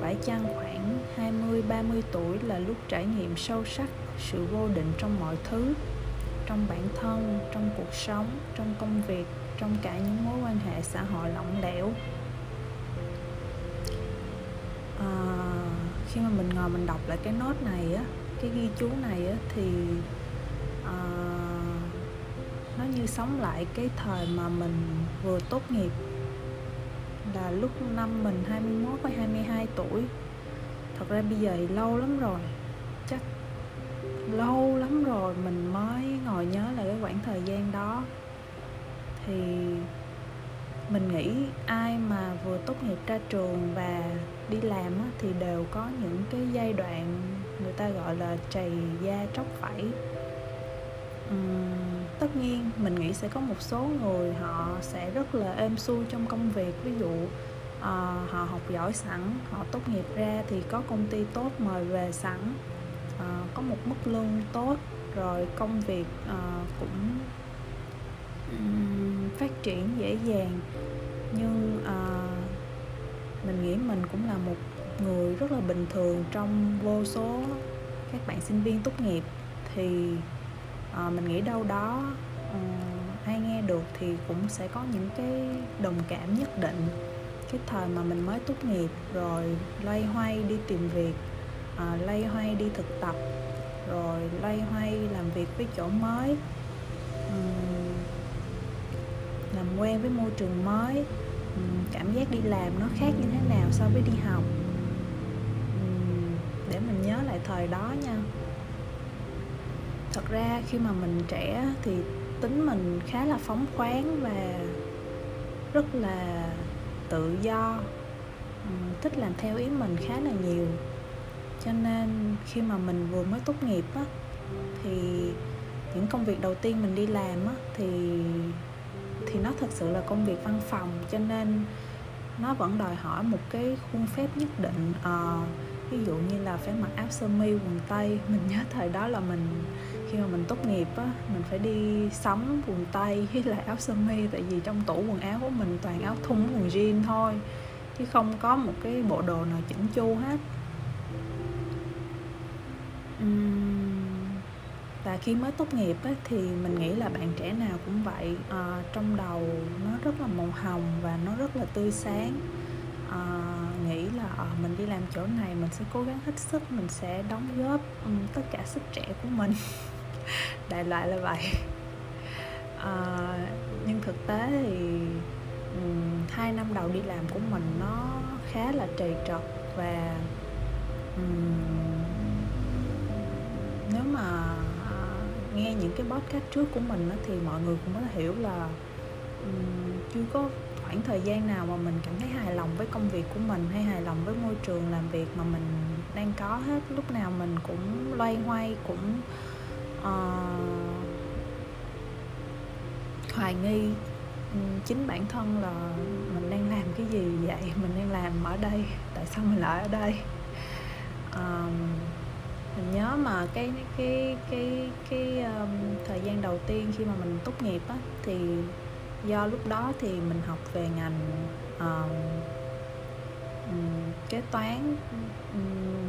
phải chăng khoảng 20-30 tuổi là lúc trải nghiệm sâu sắc sự vô định trong mọi thứ trong bản thân trong cuộc sống trong công việc trong cả những mối quan hệ xã hội lỏng lẻo? À, khi mà mình ngồi mình đọc lại cái nốt này á cái ghi chú này á thì à, như sống lại cái thời mà mình vừa tốt nghiệp. Là lúc năm mình 21 hay 22 tuổi. Thật ra bây giờ thì lâu lắm rồi. Chắc lâu lắm rồi mình mới ngồi nhớ lại cái khoảng thời gian đó. Thì mình nghĩ ai mà vừa tốt nghiệp ra trường và đi làm á, thì đều có những cái giai đoạn người ta gọi là trầy da tróc vảy uhm, tất nhiên mình nghĩ sẽ có một số người họ sẽ rất là êm xuôi trong công việc. Ví dụ uh, họ học giỏi sẵn họ tốt nghiệp ra thì có công ty tốt mời về sẵn. Uh, có một mức lương tốt rồi công việc uh, cũng um, phát triển dễ dàng. Nhưng uh, mình nghĩ mình cũng là một người rất là bình thường trong vô số các bạn sinh viên tốt nghiệp. Thì à, mình nghĩ đâu đó uh, ai nghe được thì cũng sẽ có những cái đồng cảm nhất định. Cái thời mà mình mới tốt nghiệp rồi loay hoay đi tìm việc à, loay hoay đi thực tập rồi loay hoay làm việc với chỗ mới um, làm quen với môi trường mới um, cảm giác đi làm nó khác như thế nào so với đi học. Để mình nhớ lại thời đó nha thật ra khi mà mình trẻ thì tính mình khá là phóng khoáng và rất là tự do. Thích làm theo ý mình khá là nhiều. Cho nên khi mà mình vừa mới tốt nghiệp á thì những công việc đầu tiên mình đi làm á thì thì nó thật sự là công việc văn phòng. Cho nên nó vẫn đòi hỏi một cái khuôn phép nhất định. À, ví dụ như là phải mặc áo sơ mi quần tây. Mình nhớ thời đó là mình khi mà mình tốt nghiệp á mình phải đi sắm quần tây với lại áo sơ mi tại vì trong tủ quần áo của mình toàn áo thun quần jean thôi chứ không có một cái bộ đồ nào chỉnh chu hết. Và khi mới tốt nghiệp á, thì mình nghĩ là bạn trẻ nào cũng vậy. À, trong đầu nó rất là màu hồng và nó rất là tươi sáng. À, nghĩ là à, mình đi làm chỗ này mình sẽ cố gắng hết sức mình sẽ đóng góp um, tất cả sức trẻ của mình. đại loại là vậy. À, nhưng thực tế thì um, hai năm đầu đi làm của mình nó khá là trầy trật và um, nếu mà uh, nghe những cái podcast trước của mình đó, thì mọi người cũng có hiểu là um, chưa có khoảng thời gian nào mà mình cảm thấy hài lòng với công việc của mình hay hài lòng với môi trường làm việc mà mình đang có hết. Lúc nào mình cũng loay hoay cũng uh, Ờ, hoài nghi ừ, chính bản thân là mình đang làm cái gì vậy? Mình đang làm ở đây tại sao mình lại ở đây? Um, mình nhớ mà cái cái cái cái um, thời gian đầu tiên khi mà mình tốt nghiệp á thì do lúc đó thì mình học về ngành um, kế toán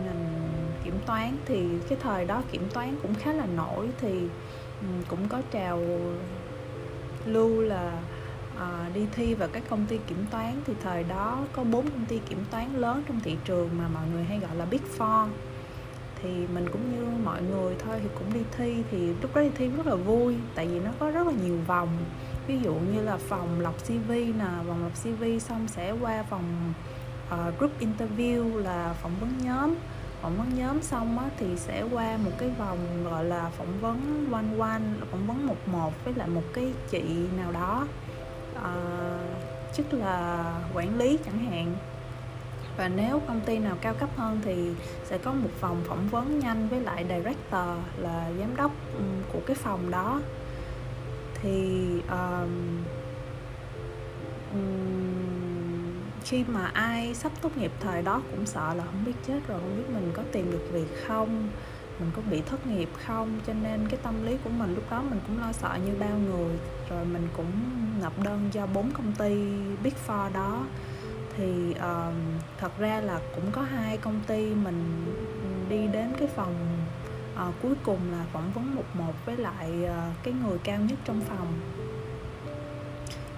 ngành kiểm toán thì cái thời đó kiểm toán cũng khá là nổi thì cũng có trào lưu là à, đi thi vào các công ty kiểm toán. Thì thời đó có bốn công ty kiểm toán lớn trong thị trường mà mọi người hay gọi là big four. Thì mình cũng như mọi người thôi thì cũng đi thi thì lúc đó đi thi rất là vui tại vì nó có rất là nhiều vòng. Ví dụ như là phòng lọc cv nè vòng lọc cv xong sẽ qua vòng uh, group interview là phỏng vấn nhóm phỏng vấn nhóm xong á, thì sẽ qua một cái vòng gọi là phỏng vấn quanh quanh, phỏng vấn một một với lại một cái chị nào đó à, chức là quản lý chẳng hạn. Và nếu công ty nào cao cấp hơn thì sẽ có một vòng phỏng vấn nhanh với lại director là giám đốc ừ, của cái phòng đó. Thì um, khi mà ai sắp tốt nghiệp thời đó cũng sợ là không biết chết rồi không biết mình có tìm được việc không mình có bị thất nghiệp không. Cho nên cái tâm lý của mình lúc đó mình cũng lo sợ như bao người. Rồi mình cũng nộp đơn cho bốn công ty big four đó. Thì uh, thật ra là cũng có hai công ty mình đi đến cái phần uh, ờ, cuối cùng là phỏng vấn một một với lại uh, cái người cao nhất trong phòng.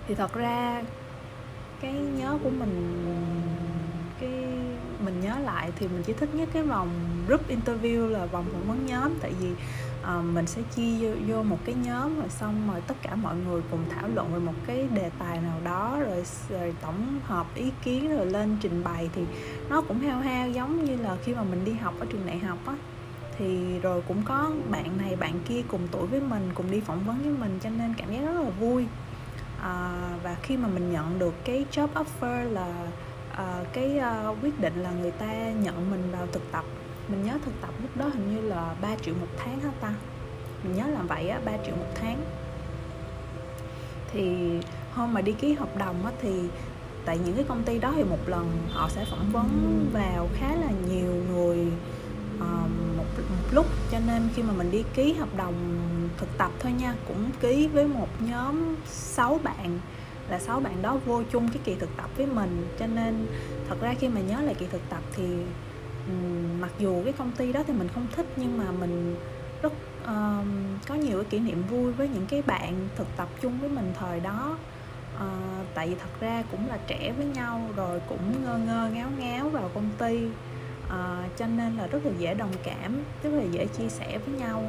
Thì thật ra cái nhớ của mình cái mình nhớ lại thì mình chỉ thích nhất cái vòng group interview là vòng phỏng vấn nhóm. Tại vì uh, mình sẽ chia vô, vô một cái nhóm rồi xong rồi tất cả mọi người cùng thảo luận về một cái đề tài nào đó rồi, rồi tổng hợp ý kiến rồi lên trình bày thì nó cũng hao hao giống như là khi mà mình đi học ở trường đại học á. Thì rồi cũng có bạn này bạn kia cùng tuổi với mình cùng đi phỏng vấn với mình cho nên cảm giác rất là vui à, và khi mà mình nhận được cái job offer là uh, cái uh, quyết định là người ta nhận mình vào thực tập mình nhớ thực tập lúc đó hình như là 3 triệu một tháng hả ta? Mình nhớ là vậy á 3 triệu một tháng. Thì hôm mà đi ký hợp đồng á thì tại những cái công ty đó thì một lần họ sẽ phỏng vấn vào khá là nhiều người uh, một, một lúc. Cho nên khi mà mình đi ký hợp đồng thực tập thôi nha. Cũng ký với một nhóm 6 bạn là sáu bạn đó vô chung cái kỳ thực tập với mình. Cho nên thật ra khi mà nhớ lại kỳ thực tập thì mặc dù cái công ty đó thì mình không thích nhưng mà mình rất uh, có nhiều cái kỷ niệm vui với những cái bạn thực tập chung với mình thời đó. Uh, tại vì thật ra cũng là trẻ với nhau rồi cũng ngơ ngơ ngáo ngáo vào công ty. Uh, cho nên là rất là dễ đồng cảm rất là dễ chia sẻ với nhau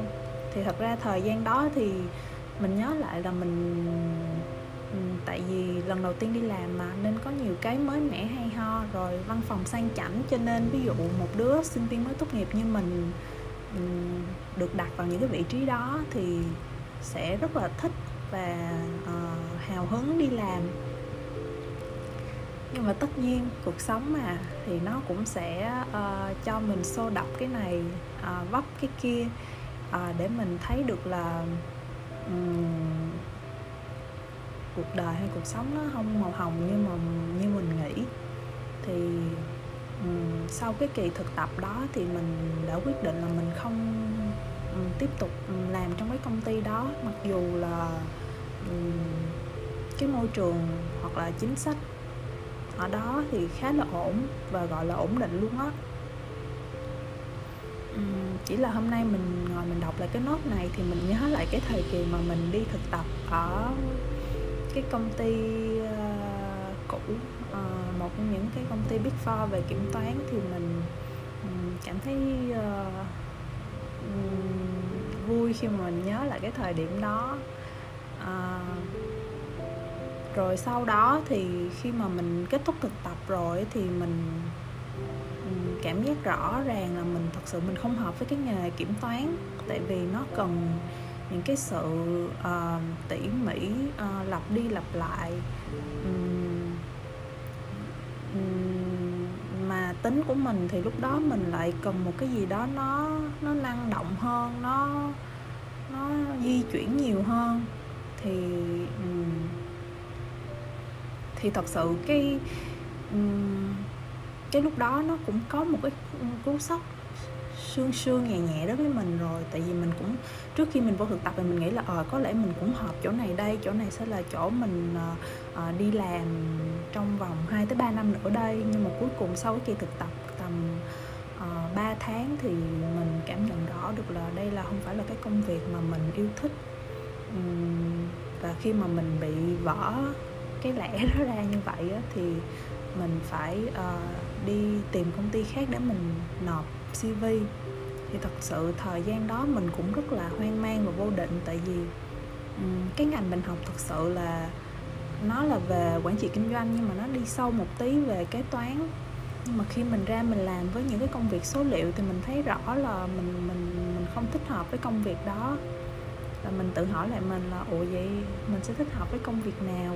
thì thật ra thời gian đó thì mình nhớ lại là mình tại vì lần đầu tiên đi làm mà nên có nhiều cái mới mẻ hay ho rồi văn phòng sang chảnh cho nên ví dụ một đứa sinh viên mới tốt nghiệp như mình được đặt vào những cái vị trí đó thì sẽ rất là thích và uh, hào hứng đi làm. Nhưng mà tất nhiên cuộc sống mà thì nó cũng sẽ uh, cho mình xô đọc cái này uh, vấp cái kia à, để mình thấy được là um, cuộc đời hay cuộc sống nó không màu hồng như mà như mình nghĩ. Thì um, sau cái kỳ thực tập đó thì mình đã quyết định là mình không um, tiếp tục làm trong cái công ty đó. Mặc dù là um, cái môi trường hoặc là chính sách ở đó thì khá là ổn và gọi là ổn định luôn á chỉ là hôm nay mình ngồi mình đọc lại cái nốt này thì mình nhớ lại cái thời kỳ mà mình đi thực tập ở cái công ty uh, cũ uh, một trong những cái công ty big four về kiểm toán thì mình um, cảm thấy uh, um, vui khi mà mình nhớ lại cái thời điểm đó. Uh, rồi sau đó thì khi mà mình kết thúc thực tập rồi thì mình cảm giác rõ ràng là mình thật sự mình không hợp với cái nghề kiểm toán. Tại vì nó cần những cái sự uh, tỉ mỉ uh, lặp đi lặp lại. Um, um, mà tính của mình thì lúc đó mình lại cần một cái gì đó nó nó năng động hơn nó nó di chuyển nhiều hơn. Thì um, thì thật sự cái um, cái lúc đó nó cũng có một cái cú sốc sương sương nhẹ nhẹ đối với mình rồi. Tại vì mình cũng trước khi mình vô thực tập thì mình nghĩ là ờ có lẽ mình cũng hợp chỗ này đây chỗ này sẽ là chỗ mình à, đi làm trong vòng 2 tới 3 năm nữa đây. Nhưng mà cuối cùng sau cái kỳ thực tập tầm ờ, à, 3 tháng thì mình cảm nhận rõ được là đây là không phải là cái công việc mà mình yêu thích. Và khi mà mình bị vỡ cái lẽ đó ra như vậy á, thì mình phải uh, đi tìm công ty khác để mình nộp CV thì thật sự thời gian đó mình cũng rất là hoang mang và vô định tại vì um, cái ngành mình học thật sự là nó là về quản trị kinh doanh nhưng mà nó đi sâu một tí về kế toán. Nhưng mà khi mình ra mình làm với những cái công việc số liệu thì mình thấy rõ là mình mình mình không thích hợp với công việc đó. Và mình tự hỏi lại mình là ủa vậy mình sẽ thích hợp với công việc nào?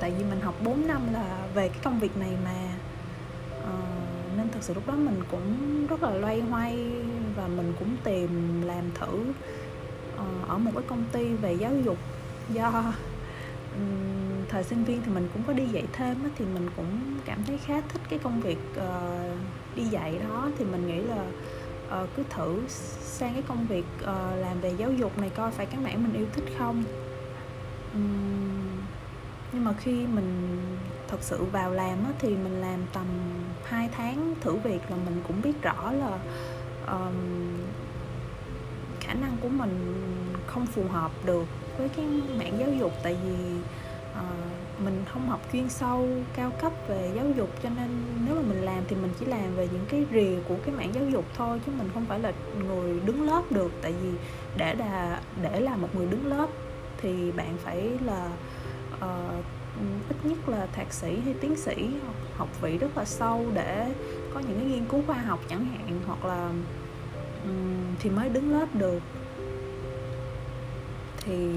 Tại vì mình học 4 năm là về cái công việc này mà. Uh, nên thực sự lúc đó mình cũng rất là loay hoay và mình cũng tìm làm thử uh, ở một cái công ty về giáo dục. Do um, thời sinh viên thì mình cũng có đi dạy thêm á, thì mình cũng cảm thấy khá thích cái công việc uh, đi dạy đó. Thì mình nghĩ là uh, cứ thử sang cái công việc uh, làm về giáo dục này coi phải các bạn mình yêu thích không. Um, nhưng mà khi mình thật sự vào làm á, thì mình làm tầm 2 tháng thử việc là mình cũng biết rõ là um, khả năng của mình không phù hợp được với cái mảng giáo dục. Tại vì uh, mình không học chuyên sâu cao cấp về giáo dục cho nên nếu mà mình làm thì mình chỉ làm về những cái rìa của cái mảng giáo dục thôi chứ mình không phải là người đứng lớp được. Tại vì để là để là một người đứng lớp thì bạn phải là uh, ít nhất là thạc sĩ hay tiến sĩ học vị rất là sâu để có những cái nghiên cứu khoa học chẳng hạn hoặc là um, thì mới đứng lớp được. Thì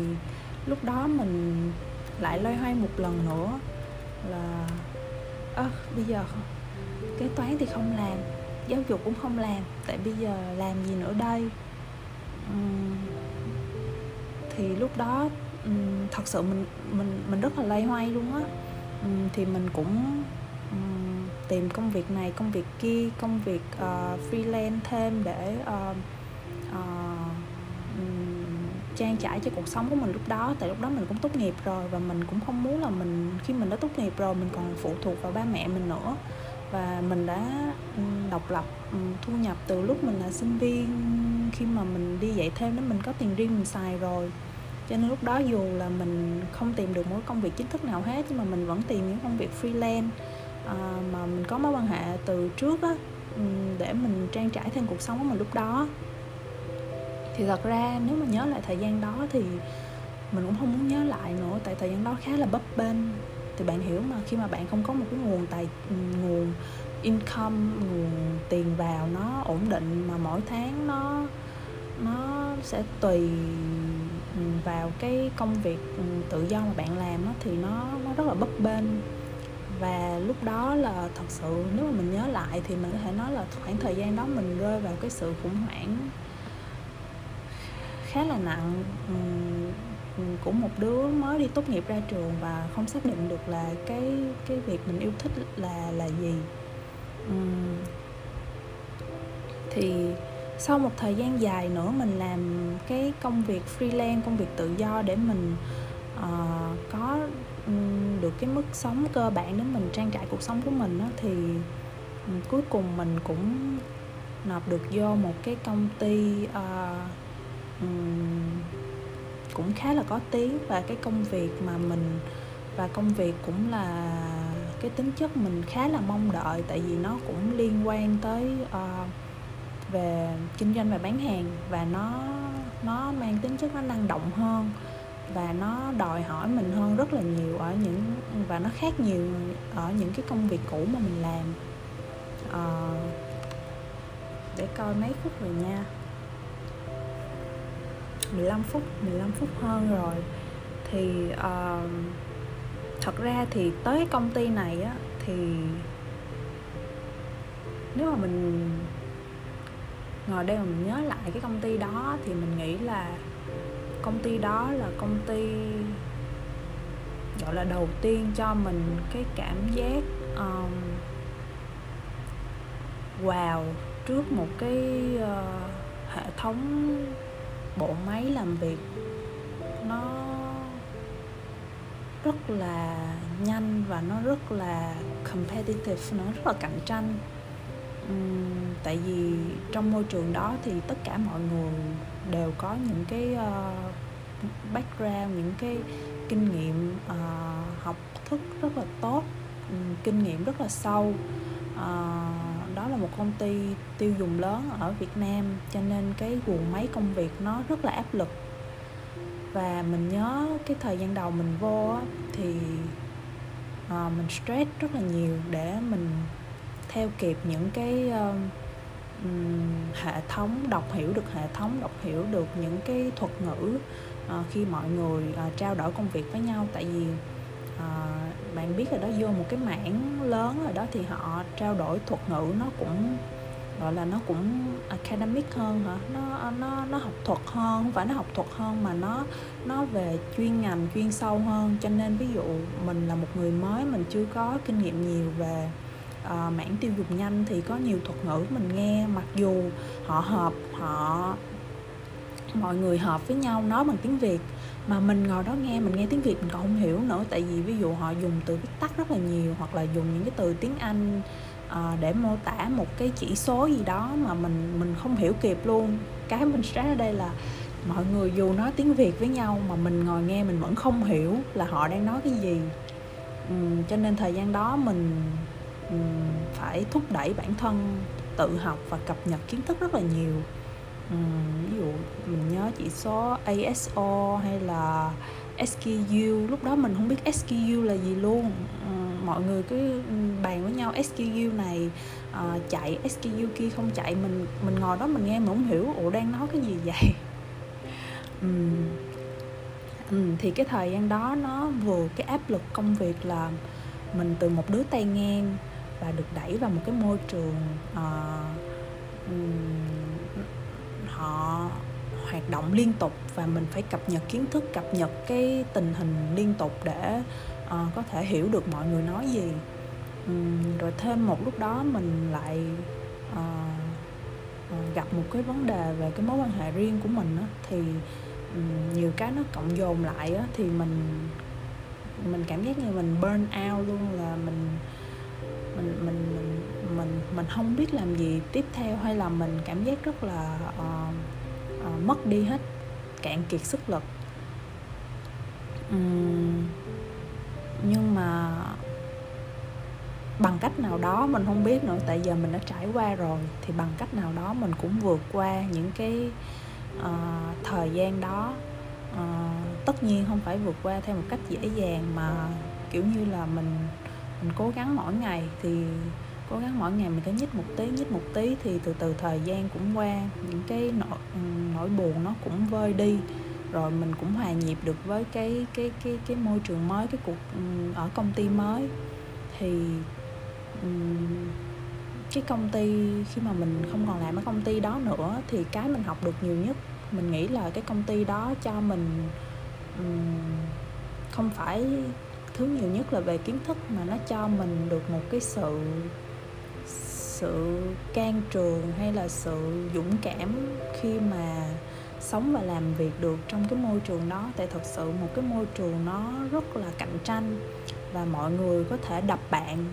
lúc đó mình lại loay hoay một lần nữa là ơ à, bây giờ kế toán thì không làm giáo dục cũng không làm tại bây giờ làm gì nữa đây? Uhm, thì lúc đó um, thật sự mình mình mình rất là lay hoay luôn á. Um, thì mình cũng um, tìm công việc này công việc kia công việc uh, freelance thêm để uh, uh, trang trải cho cuộc sống của mình lúc đó. Tại lúc đó mình cũng tốt nghiệp rồi và mình cũng không muốn là mình khi mình đã tốt nghiệp rồi mình còn phụ thuộc vào ba mẹ mình nữa. Và mình đã độc lập thu nhập từ lúc mình là sinh viên khi mà mình đi dạy thêm đó mình có tiền riêng mình xài rồi cho nên lúc đó dù là mình không tìm được mối công việc chính thức nào hết nhưng mà mình vẫn tìm những công việc freelance à, mà mình có mối quan hệ từ trước á để mình trang trải thêm cuộc sống của mình lúc đó. Thì thật ra nếu mà nhớ lại thời gian đó thì mình cũng không muốn nhớ lại nữa tại thời gian đó khá là bấp bênh. Thì bạn hiểu mà khi mà bạn không có một cái nguồn tài nguồn income nguồn tiền vào nó ổn định mà mỗi tháng nó nó sẽ tùy vào cái công việc ừ, tự do mà bạn làm đó, thì nó nó rất là bấp bênh. Và lúc đó là thật sự nếu mà mình nhớ lại thì mình có thể nói là khoảng thời gian đó mình rơi vào cái sự khủng hoảng khá là nặng ừ, ừ, của một đứa mới đi tốt nghiệp ra trường và không xác định được là cái cái việc mình yêu thích là là gì. Thì sau một thời gian dài nữa mình làm cái công việc freelance công việc tự do để mình uh, có được cái mức sống cơ bản để mình trang trải cuộc sống của mình đó, thì cuối cùng mình cũng nộp được vô một cái công ty uh, cũng khá là có tiếng và cái công việc mà mình và công việc cũng là cái tính chất mình khá là mong đợi tại vì nó cũng liên quan tới uh, về kinh doanh và bán hàng và nó nó mang tính chất nó năng động hơn và nó đòi hỏi mình hơn rất là nhiều ở những và nó khác nhiều ở những cái công việc cũ mà mình làm. À, để coi mấy phút rồi nha. 15 phút 15 phút hơn rồi. Thì uh, thật ra thì tới công ty này á thì nếu mà mình ngồi đây mà mình nhớ lại cái công ty đó thì mình nghĩ là công ty đó là công ty gọi là đầu tiên cho mình cái cảm giác um, wow trước một cái uh, hệ thống bộ máy làm việc nó rất là nhanh và nó rất là competitive nó rất là cạnh tranh uhm, tại vì trong môi trường đó thì tất cả mọi người đều có những cái uh, background những cái kinh nghiệm uh, học thức rất là tốt um, kinh nghiệm rất là sâu. Uh, đó là một công ty tiêu dùng lớn ở Việt Nam cho nên cái guồng máy công việc nó rất là áp lực. Và mình nhớ cái thời gian đầu mình vô thì uh, mình stress rất là nhiều để mình theo kịp những cái uh, hệ thống đọc hiểu được hệ thống đọc hiểu được những cái thuật ngữ uh, khi mọi người uh, trao đổi công việc với nhau. Tại vì uh, bạn biết rồi đó vô một cái mảng lớn rồi đó thì họ trao đổi thuật ngữ nó cũng gọi là nó cũng academic hơn hả? Nó nó nó học thuật hơn không phải nó học thuật hơn mà nó nó về chuyên ngành chuyên sâu hơn. Cho nên ví dụ mình là một người mới mình chưa có kinh nghiệm nhiều về à, mảng tiêu dùng nhanh thì có nhiều thuật ngữ mình nghe mặc dù họ hợp họ mọi người hợp với nhau nói bằng tiếng việt. Mà mình ngồi đó nghe mình nghe tiếng việt mình còn không hiểu nữa tại vì ví dụ họ dùng từ viết tắt rất là nhiều hoặc là dùng những cái từ tiếng anh à, để mô tả một cái chỉ số gì đó mà mình mình không hiểu kịp luôn. Cái mình stress ở đây là mọi người dù nói tiếng việt với nhau mà mình ngồi nghe mình vẫn không hiểu là họ đang nói cái gì. Ừ, cho nên thời gian đó mình phải thúc đẩy bản thân tự học và cập nhật kiến thức rất là nhiều. Ví dụ mình nhớ chỉ số ASO hay là SKU lúc đó mình không biết SKU là gì luôn. Mọi người cứ bàn với nhau SKU này uh, chạy SKU kia không chạy mình mình ngồi đó mình nghe mà không hiểu ủa đang nói cái gì vậy? Um, um, thì cái thời gian đó nó vừa cái áp lực công việc là mình từ một đứa tay ngang và được đẩy vào một cái môi trường uh, họ hoạt động liên tục và mình phải cập nhật kiến thức cập nhật cái tình hình liên tục để uh, có thể hiểu được mọi người nói gì. Um, rồi thêm một lúc đó mình lại uh, gặp một cái vấn đề về cái mối quan hệ riêng của mình á, thì um, nhiều cái nó cộng dồn lại á, thì mình mình cảm giác như mình burn out luôn là mình mình mình mình mình mình không biết làm gì tiếp theo hay là mình cảm giác rất là uh, uh, mất đi hết cạn kiệt sức lực. Um, nhưng mà bằng cách nào đó mình không biết nữa tại giờ mình đã trải qua rồi thì bằng cách nào đó mình cũng vượt qua những cái uh, thời gian đó. Uh, tất nhiên không phải vượt qua theo một cách dễ dàng mà kiểu như là mình mình cố gắng mỗi ngày thì cố gắng mỗi ngày mình cứ nhích một tí, nhích một tí thì từ từ thời gian cũng qua, những cái nỗi ừ, nỗi buồn nó cũng vơi đi. Rồi mình cũng hòa nhịp được với cái cái cái cái môi trường mới, cái cuộc ừ, ở công ty mới. Thì ừ, cái công ty, khi mà mình không còn làm ở công ty đó nữa thì cái mình học được nhiều nhất. Mình nghĩ là cái công ty đó cho mình không phải thứ nhiều nhất là về kiến thức mà nó cho mình được một cái sự sự can trường hay là sự dũng cảm khi mà sống và làm việc được trong cái môi trường đó. Tại thật sự một cái môi trường nó rất là cạnh tranh và mọi người có thể đập bạn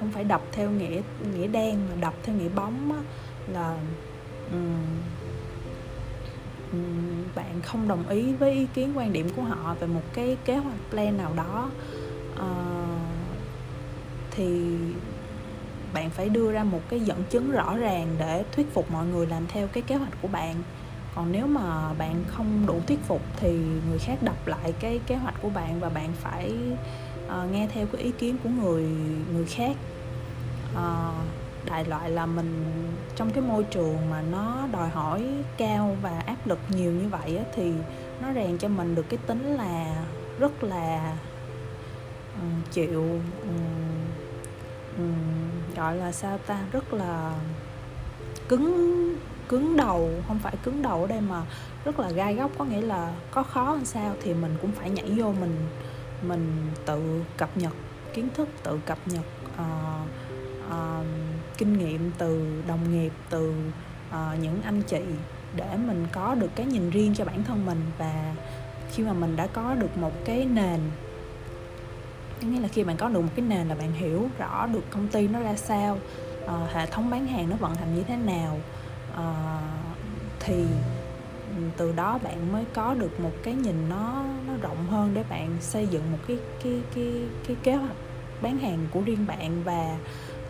không phải đập theo nghĩa nghĩa đen mà đập theo nghĩa bóng á, là um, um, bạn không đồng ý với ý kiến quan điểm của họ về một cái kế hoạch plan nào đó uh, thì bạn phải đưa ra một cái dẫn chứng rõ ràng để thuyết phục mọi người làm theo cái kế hoạch của bạn. Còn nếu mà bạn không đủ thuyết phục thì người khác đọc lại cái kế hoạch của bạn và bạn phải uh, nghe theo cái ý kiến của người người khác. Uh, đại loại là mình trong cái môi trường mà nó đòi hỏi cao và áp lực nhiều như vậy á, thì nó rèn cho mình được cái tính là rất là chịu gọi là sao ta rất là cứng cứng đầu không phải cứng đầu ở đây mà rất là gai góc có nghĩa là có khó làm sao thì mình cũng phải nhảy vô mình mình tự cập nhật kiến thức tự cập nhật uh, uh, kinh nghiệm từ đồng nghiệp từ uh, những anh chị để mình có được cái nhìn riêng cho bản thân mình. Và khi mà mình đã có được một cái nền nghĩa là khi bạn có được một cái nền là bạn hiểu rõ được công ty nó ra sao uh, hệ thống bán hàng nó vận hành như thế nào uh, thì từ đó bạn mới có được một cái nhìn nó nó rộng hơn để bạn xây dựng một cái cái cái cái kế hoạch bán hàng của riêng bạn. Và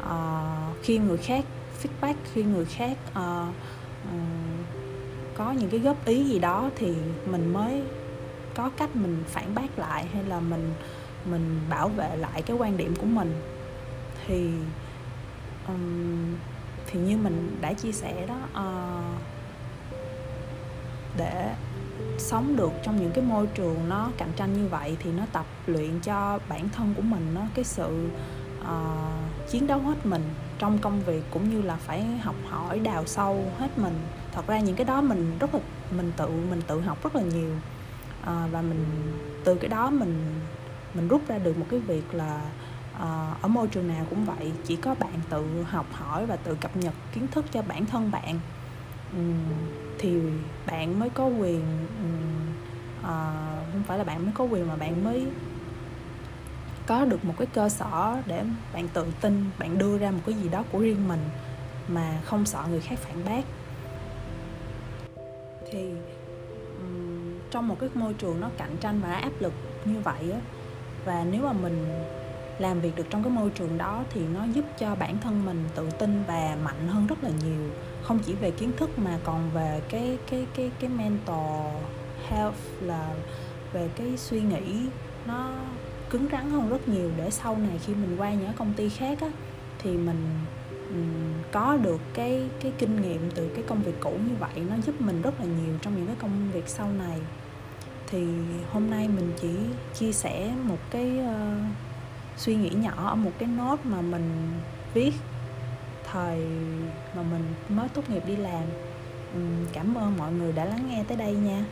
uh, khi người khác feedback khi người khác uh, um, có những cái góp ý gì đó thì mình mới có cách mình phản bác lại hay là mình mình bảo vệ lại cái quan điểm của mình. Thì um, thì như mình đã chia sẻ đó uh, để sống được trong những cái môi trường nó cạnh tranh như vậy thì nó tập luyện cho bản thân của mình nó cái sự uh, chiến đấu hết mình trong công việc cũng như là phải học hỏi đào sâu hết mình. Thật ra những cái đó mình rất là mình tự mình tự học rất là nhiều uh, và mình từ cái đó mình mình rút ra được một cái việc là uh, ở môi trường nào cũng vậy chỉ có bạn tự học hỏi và tự cập nhật kiến thức cho bản thân bạn. Um, thì bạn mới có quyền um, uh, không phải là bạn mới có quyền mà bạn mới có được một cái cơ sở để bạn tự tin bạn đưa ra một cái gì đó của riêng mình mà không sợ người khác phản bác. Thì um, trong một cái môi trường nó cạnh tranh và áp lực như vậy á và nếu mà mình làm việc được trong cái môi trường đó thì nó giúp cho bản thân mình tự tin và mạnh hơn rất là nhiều. Không chỉ về kiến thức mà còn về cái cái cái cái mental health là về cái suy nghĩ nó cứng rắn hơn rất nhiều. Để sau này khi mình qua những công ty khác á thì mình um, có được cái cái kinh nghiệm từ cái công việc cũ như vậy nó giúp mình rất là nhiều trong những cái công việc sau này thì hôm nay mình chỉ chia sẻ một cái uh, suy nghĩ nhỏ ở một cái nốt mà mình viết thời mà mình mới tốt nghiệp đi làm. Cảm ơn mọi người đã lắng nghe tới đây nha.